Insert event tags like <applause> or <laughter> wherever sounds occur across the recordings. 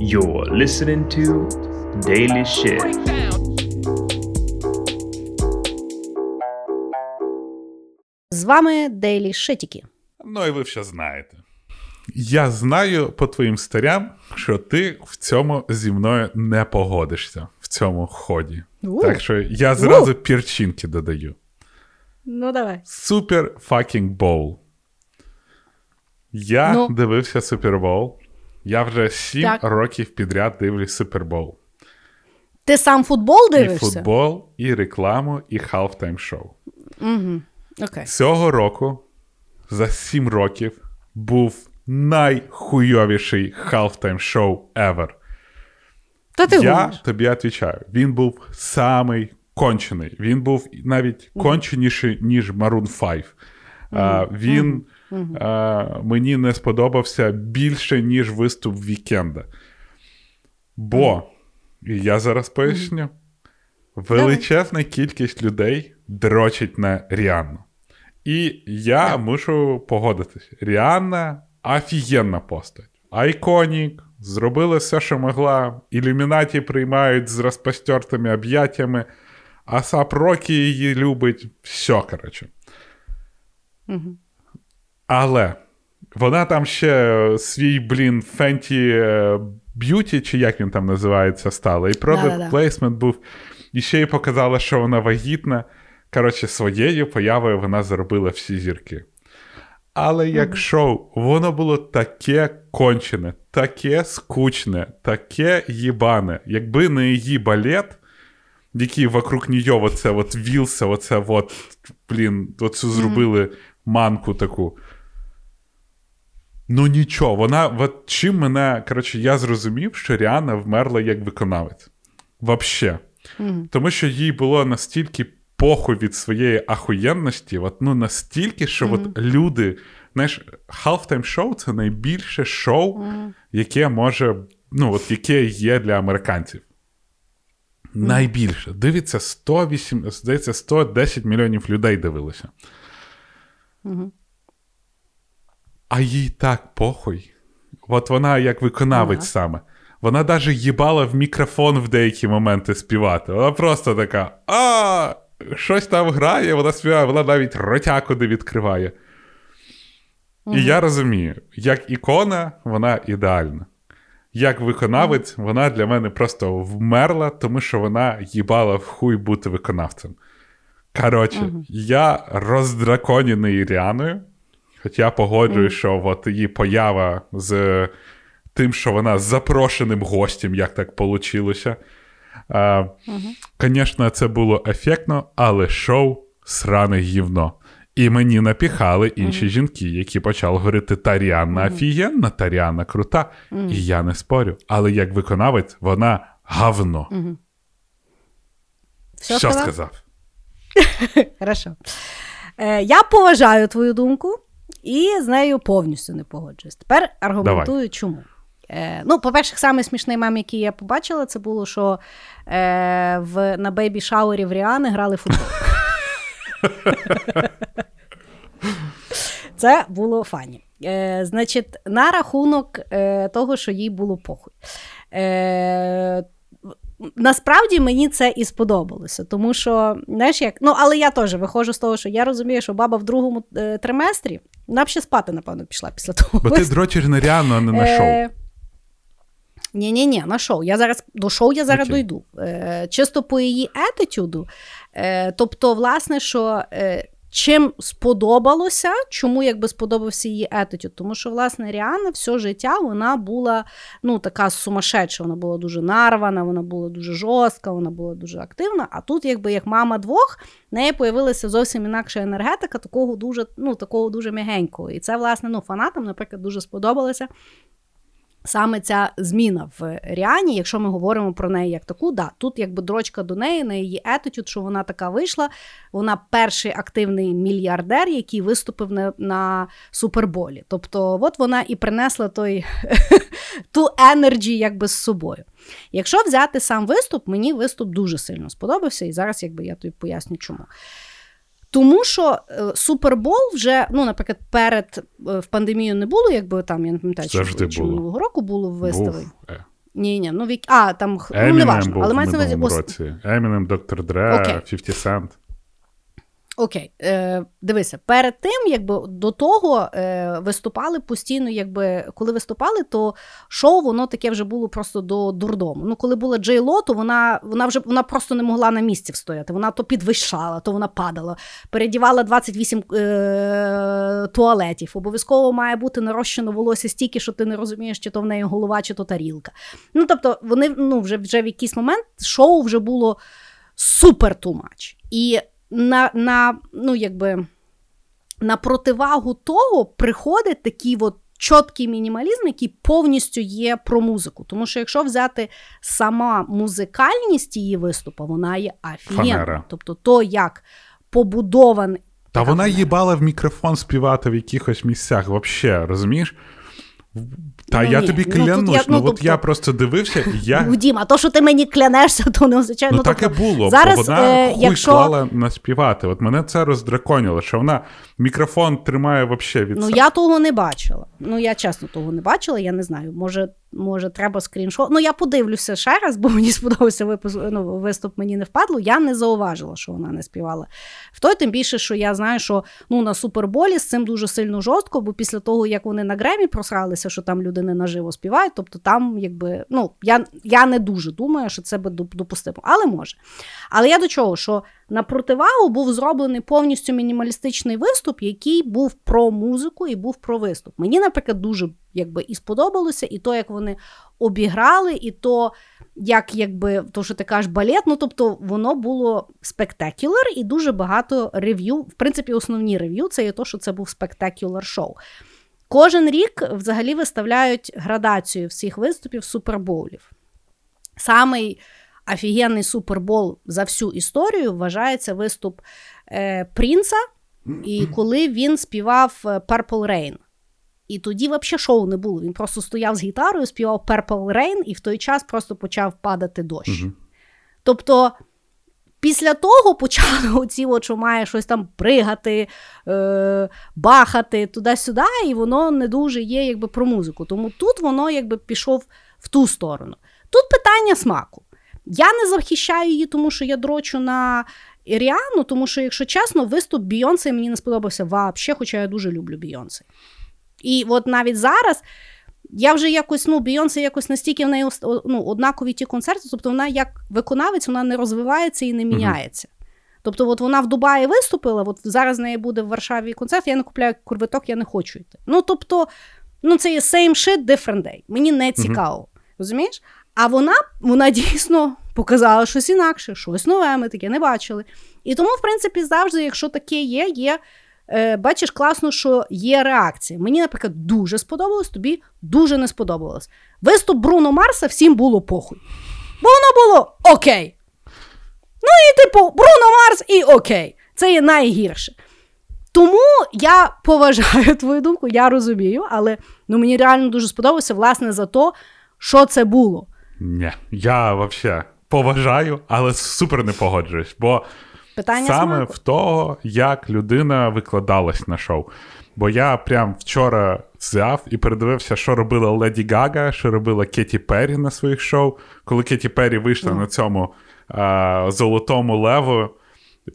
You're listening to Daily Shit. З вами Daily Shit'іки. Ну і ви все знаєте. Я знаю по твоїм сторям, що ти в цьому зі мною не погодишся в цьому ході. У. Так що я зразу пірчинки додаю. Ну, давай. Super fucking Bowl. Я Ну. дивився Super Bowl. Я вже сім Так. років підряд дивлюсь Super Bowl. Ти сам футбол І дивишся? футбол, і рекламу, і halftime show. Окей. Цього року за сім років був найхуйовіший halftime show ever. Та ти Я гониш. тобі відповідаю, він був самий кончений. Він був навіть конченіший, ніж Maroon 5. А, він а, мені не сподобався більше, ніж виступ вікенда. Бо, і я зараз поясню, величезна кількість людей дрочить на Ріанну. І я мушу погодитись: Ріанна офігенна постать. Айконік, зробила все, що могла. Ілюмінаті приймають з розпостертими об'яттями, A$AP Rocky її любить. Все, коротше. Але вона там ще свій, блін, Fenty Beauty, чи як він там називається, стала. І product Да-да-да. був. І ще й показала, що вона вагітна. Коротше, своєю появою вона заробила всі зірки. Але як шоу, воно було таке кончене, таке скучне, таке їбане. Якби не її балет, який вокруг нього оце от вілся, оце от, блін, оцю зробили манку таку. Ну нічого, вона, от чим мене, коротше, я зрозумів, що Ріана вмерла як виконавець. Вообще. Тому що їй було настільки похуй від своєї ахуєнності, от, ну настільки, що от люди. Знаєш, halftime шоу це найбільше шоу, яке може, ну, от яке є для американців. Найбільше. Дивиться 108, здається, 110 мільйонів людей дивилося. А їй так похуй. От вона як виконавець Ага. саме. Вона навіть їбала в мікрофон в деякі моменти співати. Вона просто така: а, щось там грає, вона співає, вона навіть ротяку не відкриває. І я розумію, як ікона, вона ідеальна. Як виконавець, вона для мене просто вмерла, тому що вона їбала в хуй бути виконавцем. Коротше, я роздраконений Ріаною, хоч я погоджуюсь, що от її поява з тим, що вона з запрошеним гостем, як так вийшло. Звісно, це було ефектно, але шоу сране гівно. І мені напіхали інші жінки, які почали говорити: Таріанна офігенна, Таріанна крута. І я не спорю. Але як виконавець, вона гавно. Все Що сказав? сказав? <laughs> Хорошо. Е, я поважаю твою думку і з нею повністю не погоджуюсь. Тепер аргументую, чому. Е, ну, по-перше, самий смішний мем, який я побачила, це було, що е, в, на бейбі шаурі в Ріани грали футбол. <laughs> Це було фані. Е, значить, на рахунок е, того, що їй було похуй. Е, Насправді мені це і сподобалося, тому що, знаєш, як. Ну, але я теж виходжу з того, що я розумію, що баба в другому е, триместрі вона б ще спати, напевно, пішла після того. Бо ти дрочиш на Ріану, а не на шоу. Ні, ні, ні, на шоу. Я зараз до шоу я зараз дойду. Е, чисто по її етитюду. Е, тобто, власне, що е, чим сподобалося, чому якби сподобався її етитюд? Тому що, власне, Ріана все життя вона була ну, така сумасшедша, вона була дуже нарвана, вона була дуже жорстка, вона була дуже активна. А тут, якби як мама двох, в неї появилася зовсім інакша енергетика, такого дуже, ну, такого дуже м'ягенького. І це, власне, ну, фанатам, наприклад, дуже сподобалося. Саме ця зміна в Ріані, якщо ми говоримо про неї як таку, да, тут якби дрочка до неї, на її етитюд, що вона така вийшла. Вона перший активний мільярдер, який виступив на, на суперболі. Тобто, от вона і принесла той <laughs> ту енерджі якби з собою. Якщо взяти сам виступ, мені виступ дуже сильно сподобався, і зараз якби я тобі поясню, чому. Тому що е, Супербол вже, ну, наприклад, перед е, в пандемію не було, якби там, я не пам'ятаю, чи, чи минулого року було вистави. Е. Ні, ні, ну вік... А, там Eminem ну, не важливо, але мається на увазі. Dr. Dre, Окей. 50 Cent. Окей, е, дивися, перед тим, якби до того е, виступали постійно, якби коли виступали, то шоу воно таке вже було просто до дурдому. Ну, коли була Джей Ло, то вона, вона вже вона просто не могла на місці встояти. Вона то підвищала, то вона падала, передівала 28 е, туалетів. Обов'язково має бути нарощено волосся стільки, що ти не розумієш, чи то в неї голова, чи то тарілка. Ну тобто, вони ну, вже, вже в якийсь момент шоу вже було супер much. І на, на, ну, якби, на противагу того приходить такий от чіткий мінімалізм, який повністю є про музику. Тому що якщо взяти сама музикальність її виступу, вона є. Фанера. Тобто, то, як побудований. Та вона їбала в мікрофон співати в якихось місцях, взагалі, розумієш? Та Ну, я ні. тобі Ну, клянусь, я- ну, ну, от тобто- я просто дивився, і я. Ну, Дім, а то, що ти мені клянешся, то не означає. Ну, ну, так тобто, і було, зараз, бо вона е, хуй якщо- клала наспівати. От мене це роздраконило, що вона мікрофон тримає взагалі від Ну, себе. я того не бачила. Ну, я чесно того не бачила, я не знаю. Може, може, треба скріншот. Ну, я подивлюся ще раз, бо мені <laughs> сподобався випуск, ну, виступ, мені не впадло. Я не зауважила, що вона не співала. В той, тим більше, що я знаю, що ну, на суперболі з цим дуже сильно жорстко, бо після того, як вони на Гремі просралися, що там люди не наживо співають, тобто там, якби, ну, я, я не дуже думаю, що це би доп- допустимо, але може. Але я до чого, що на противагу був зроблений повністю мінімалістичний виступ, який був про музику і був про виступ. Мені, наприклад, дуже якби і сподобалося, і то, як вони обіграли, і то, як якби то, що ти кажеш, балет. Ну тобто воно було спектакуляр і дуже багато рев'ю. В принципі, основні рев'ю це є то, що це був спектакуляр шоу. Кожен рік взагалі виставляють градацію всіх виступів супербоулів. Самий офігенний супербол за всю історію вважається виступ е, Принца, і <clears throat> коли він співав е, Purple Rain. І тоді взагалі шоу не було. Він просто стояв з гітарою, співав Purple Rain, і в той час просто почав падати дощ. Мгм. Тобто, після того почали <laughs> оці, от, має щось там пригати, е, бахати туди-сюди, і воно не дуже є якби про музику. Тому тут воно якби пішов в ту сторону. Тут питання смаку. Я не захищаю її, тому що я дрочу на Ріану, тому що, якщо чесно, виступ Бійонсе мені не сподобався взагалі, хоча я дуже люблю Бійонсе. І от навіть зараз я вже якось, ну, Бійонсе якось настільки в неї ну, однакові ті концерти, тобто вона як виконавець, вона не розвивається і не міняється. Тобто, от вона в Дубаї виступила, от зараз в неї буде в Варшаві концерт, я не купляю курвиток, я не хочу йти. Ну, тобто, ну, це є same shit, different day. Мені не цікаво. Розумієш? А вона, вона дійсно показала щось інакше, щось нове, ми таке не бачили. І тому, в принципі, завжди, якщо таке є, є. Е, бачиш, класно, що є реакція. Мені, наприклад, дуже сподобалось, тобі дуже не сподобалось. Виступ Бруно Марса всім було похуй. Бо воно було окей. Ну і типу, Бруно Марс і окей. Це є найгірше. Тому я поважаю <laughs> твою думку, я розумію, але ну, мені реально дуже сподобалося, власне, за те, що це було. Ні, я взагалі поважаю, але супер не погоджуюсь. Бо Питання саме смаку. в того, як людина викладалась на шоу. Бо я прям вчора взяв і передивився, що робила Леді Гага, що робила Кеті Перрі на своїх шоу. Коли Кеті Перрі вийшла на цьому а, золотому леву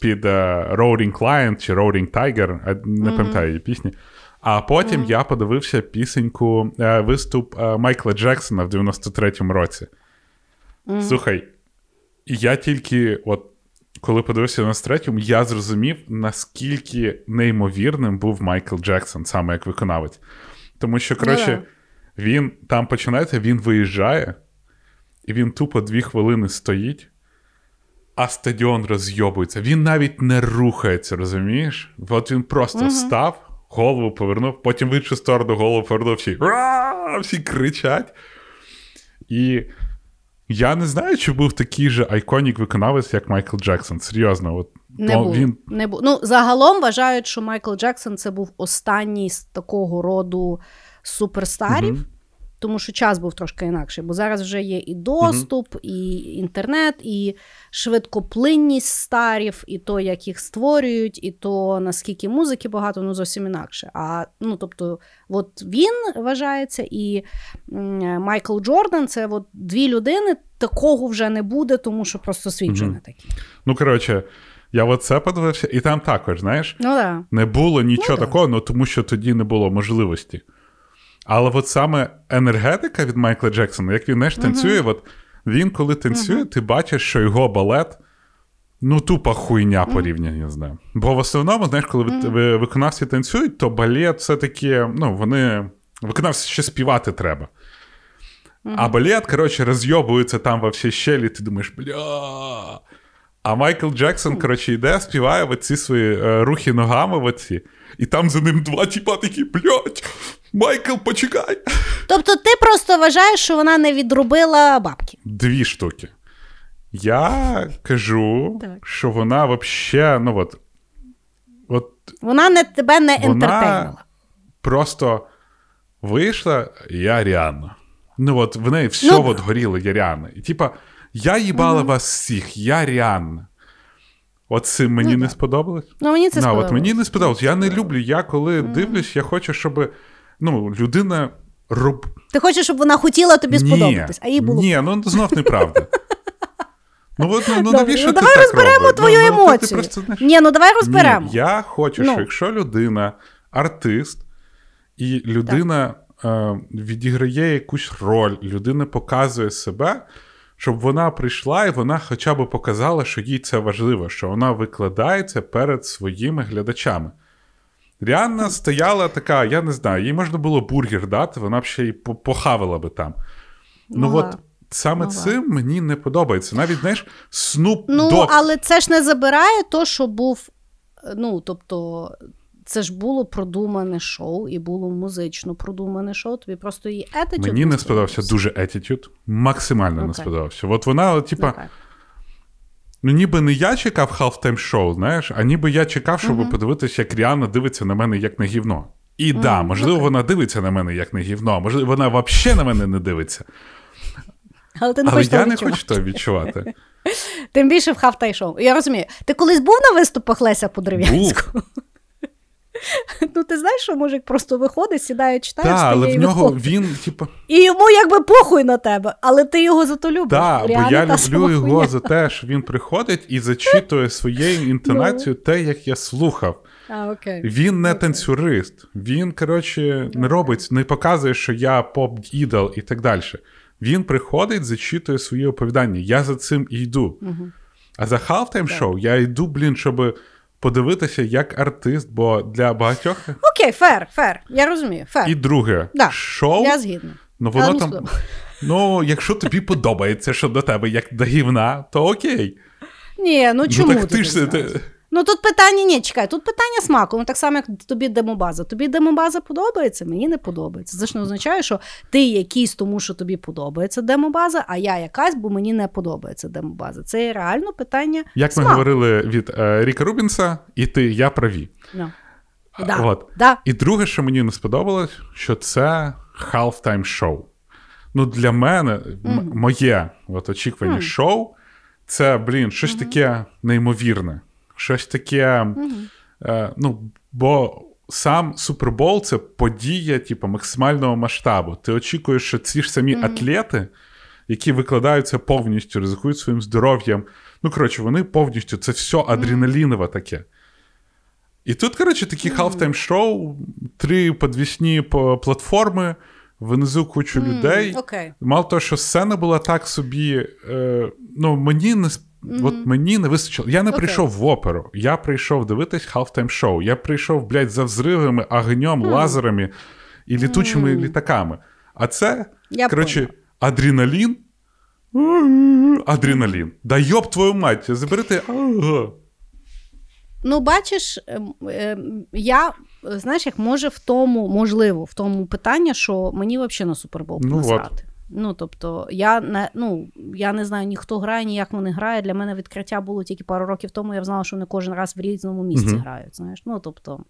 під а, Roaring Lion чи Roaring Tiger, не пам'ятаю її пісні. А потім я подивився пісеньку, е, виступ е, Майкла Джексона в 93-му році. Слухай, я тільки, от коли подивився на 93-му, я зрозумів, наскільки неймовірним був Майкл Джексон, саме як виконавець. Тому що, коротше, він там починається, він виїжджає, і він тупо дві хвилини стоїть, а стадіон розйобується. Він навіть не рухається, розумієш? От він просто став, голову повернув, потім в іншу сторону голову повернув, всі, всі кричать. І я не знаю, чи був такий же iconic виконавець, як Майкл Джексон. Серйозно, от Не був. він Не був. Ну, загалом вважають, що Майкл Джексон це був останній з такого роду суперстарів. Тому що час був трошки інакший, бо зараз вже є і доступ, і інтернет, і швидкоплинність старів, і то, як їх створюють, і то наскільки музики багато, ну зовсім інакше. А ну, тобто, от він вважається, і Майкл Джордан це от дві людини. Такого вже не буде, тому що просто світ вже не такий. Ну, коротше, я оце подивився, і там також, знаєш, ну, да. не було нічого ну, такого, ну тому що тоді не було можливості. Але от саме енергетика від Майкла Джексона, як він знаєш, танцює, uh-huh. от він, коли танцює, uh-huh. ти бачиш, що його балет ну тупа хуйня порівняння з ним. Бо в основному, знаєш, коли uh-huh. виконавці танцюють, то балет все-таки, ну, вони. Виконавці ще співати треба. А балет, коротше, розйобується там во всі щелі, ти думаєш, бля. А Майкл Джексон, коротше, йде, співає оці свої е, рухи ногами, оці, і там за ним два тіпа такі, блядь, Майкл, почекай. Тобто ти просто вважаєш, що вона не відробила бабки? Дві штуки. Я кажу, так. що вона взагалі, ну от, от. Вона не тебе не ентертейнила. Просто вийшла я Ріанна. Ну, от в неї все ну, от горіло, я Ріанна. І типа, я їбала угу. вас всіх, я Ріанна. От цим мені ну, не сподобалось. Ну, мені це no, сподобалось. От мені не сподобалось. Я не люблю. Я коли mm. дивлюсь, я хочу, щоб ну, людина роб... Ти хочеш, щоб вона хотіла тобі сподобатись, а їй було. Ні, ну знов неправда. <laughs> Ну, от, ну, ну навіщо ну, ти давай так розберемо робиш? твою ну, емоцію. Ти, ти просто, знаєш... Ні, ну давай розберемо. Ні, Я хочу, ну. що якщо людина артист, і людина е, відіграє якусь роль, людина показує себе, щоб вона прийшла і вона хоча б показала, що їй це важливо, що вона викладається перед своїми глядачами. Ріанна стояла така, я не знаю, їй можна було бургер дати, вона б ще й похавила би там. Ну Могла. от саме Могла. цим мені не подобається. Навіть, знаєш, снуп. Ну, Dogg. але це ж не забирає то, що був. Ну, тобто, це ж було продумане шоу, і було музично продумане шоу. Тобі просто її етитюд. Мені не сподобався дуже етитюд. Максимально okay. не сподобався. От вона, типа. Okay. Ну, ніби не я чекав halftime шоу, знаєш, а ніби я чекав, щоб uh-huh. подивитися, як Ріана дивиться на мене як на гівно. І mm, да, можливо, okay. вона дивиться на мене як на гівно, можливо, вона взагалі на мене не дивиться. Але ти не Але хочеш я не хочу того відчувати. Тим більше в хафтай шоу. Я розумію. Ти колись був на виступах Леся Подрив'янського? <laughs> Ну, ти знаєш, що мужик просто виходить, сідає, читає, Так, але в нього він, типу... І йому якби похуй на тебе, але ти його зато любиш. Так, бо я люблю його за те, що він приходить і зачитує своєю <laughs> інтонацією те, як я слухав. А, окей. Він не окей. танцюрист. Він, коротше, не робить, не показує, що я поп-ідол і так далі. Він приходить, зачитує свої оповідання. Я за цим і йду. Угу. А за halftime шоу я йду, блін, щоб подивитися як артист, бо для багатьох. Окей, фер, фер. Я розумію. фер. І друге, да, шоу. Я згідна. Ну, воно там. Ну, якщо тобі подобається, що до тебе як до гівна, то окей. Ні, ну чому? Ну, так ти ж ти, Ну тут питання ні, чекай, тут питання смаку. Ну так само, як тобі демобаза. Тобі демобаза подобається, мені не подобається. Це ж не означає, що ти якийсь тому, що тобі подобається демобаза, а я якась, бо мені не подобається демобаза. Це реально питання. Як смаку. ми говорили від е, Ріка Рубінса, і ти я праві. No. Да, От. Да. І друге, що мені не сподобалось, що це halftime шоу. Ну, для мене, mm-hmm. моє от, очікування mm-hmm. шоу, це, блін, щось mm-hmm. таке неймовірне щось таке. Е, ну, Бо сам Супербол це подія, типу, максимального масштабу. Ти очікуєш, що ці ж самі mm-hmm. атлети, які викладаються повністю, ризикують своїм здоров'ям. Ну, коротше, вони повністю це все адреналінове таке. І тут, коротше, такі halftime шоу, три подвісні платформи, внизу кучу mm-hmm. людей. Okay. Мало того, що сцена була так собі. Е, ну, мені не Mm-hmm. От мені не вистачило. Я не okay. прийшов в оперу. Я прийшов дивитись halftime шоу. Я прийшов, блядь, за взривами, огнем, mm. лазерами і літучими mm. літаками. А це, Я коротше, адреналін. Адреналін. Да йоб твою мать, заберете. Ну, бачиш, ем, ем, я, знаєш, як може в тому, можливо, в тому питання, що мені взагалі на супербол ну, насрати. Ну, тобто, я не ну, я не знаю, ніхто грає, ні як вони грають. Для мене відкриття було тільки пару років тому. Я знала, що вони кожен раз в різному місці uh-huh. грають. Знаєш, ну тобто,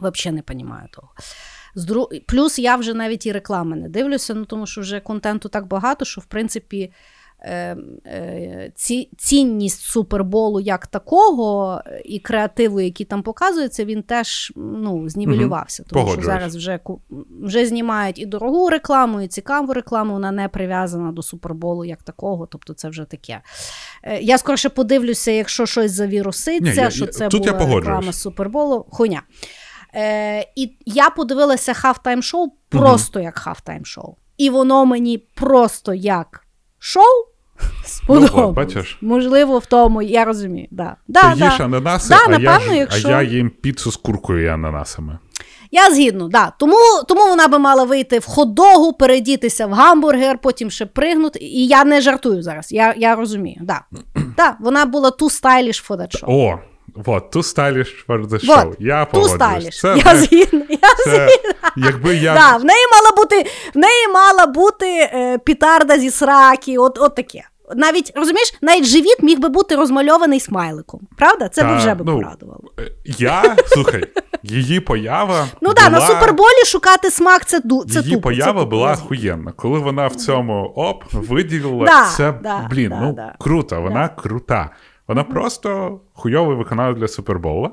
взагалі не розумію того. Плюс я вже навіть і реклами не дивлюся, ну тому що вже контенту так багато, що в принципі. Е, е, ці, цінність суперболу як такого і креативу, який там показується, він теж ну, знівелювався. Тому що зараз вже вже знімають і дорогу рекламу, і цікаву рекламу, вона не прив'язана до суперболу як такого. Тобто це вже таке. Е, я скоріше подивлюся, якщо щось завіруситься, Ні, що це була реклама суперболу. Хуйня. Е, І я подивилася halftime show просто угу. як halftime show. І воно мені просто як шоу сподобалось. Ну, Можливо, в тому, я розумію. Да. Да, Ти да. їш ананаси, да, а, напевно, я, якщо... а я їм піцу з куркою і ананасами. Я згідно, да. Тому тому вона би мала вийти в хот-дога, переодітися в гамбургер, потім ще пригнути. І я не жартую зараз. Я я розумію. Да. <clears throat> да, Вона була too stylish for that show. О, Stylish for the show. Вот, я погоджуюсь. Це, я згідна, я це, Якби я... Да, в неї мала бути в неї мала бути е, пітарда зі сраки, от, от таке. Навіть розумієш, навіть живіт міг би бути розмальований смайликом. Правда? Це Та, би вже би ну, порадувало. Е, я слухай, її поява. <laughs> Ну так, була... на суперболі шукати смак це це Її тупо, поява це була охуєнна. Коли вона в цьому оп виділила да, це. Да, блін, да, ну круто, вона крута. Вона просто хуйовий виконавець для супербола.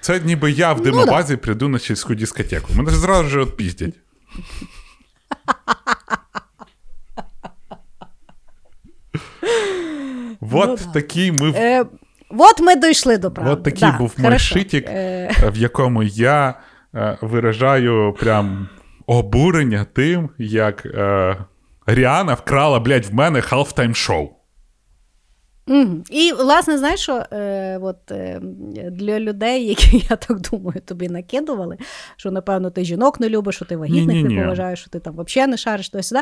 Це ніби я в ну димобазі ну, прийду на сільську дискотеку. Мене ж зразу ж відпіздять. Вот <laughs> ну, такі ми. Е, От ми дійшли до правди. От такий да, був шитік, е... в якому я е, виражаю прям обурення тим, як е, Ріана вкрала, блядь, в мене halftime шоу. Угу. І, власне, знаєш, що е, от, е, для людей, які, <laughs> я так думаю, тобі накидували, що, напевно, ти жінок не любиш, що ти вагітних не поважаєш, що ти там взагалі не шариш то сюди.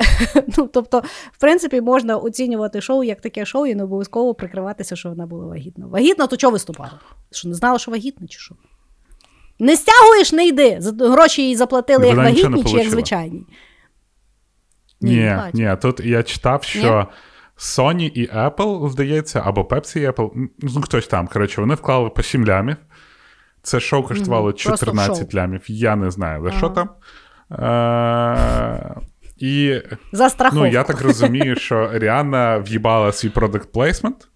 <laughs> ну, Тобто, в принципі, можна оцінювати шоу як таке шоу і не обов'язково прикриватися, що вона була вагітна. Вагітна, то чого виступала? Що не знала, що вагітна, чи що? Не стягуєш, не йди. Гроші їй заплатили як вагітні, чи як звичайні. Ні, ні, ні, тут я читав, що. Ні? Sony і Apple, здається, або Pepsi і Apple, ну хтось там. Коротше, вони вклали по 7 лямів. Це шоу коштувало mm, 14 шоу. лямів. Я не знаю, але ага. що там. Е- і За страховку. Ну, я так розумію, що Ріанна в'їбала свій продукт плейсмент,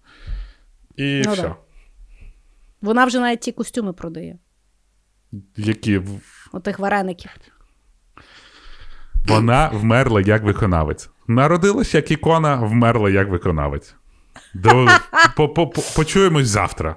і ну, все. Да. Вона вже навіть ті костюми продає. Які? Отих вареників. Вона вмерла як виконавець. Народилась як ікона, вмерла як виконавець. До... Почуємось завтра.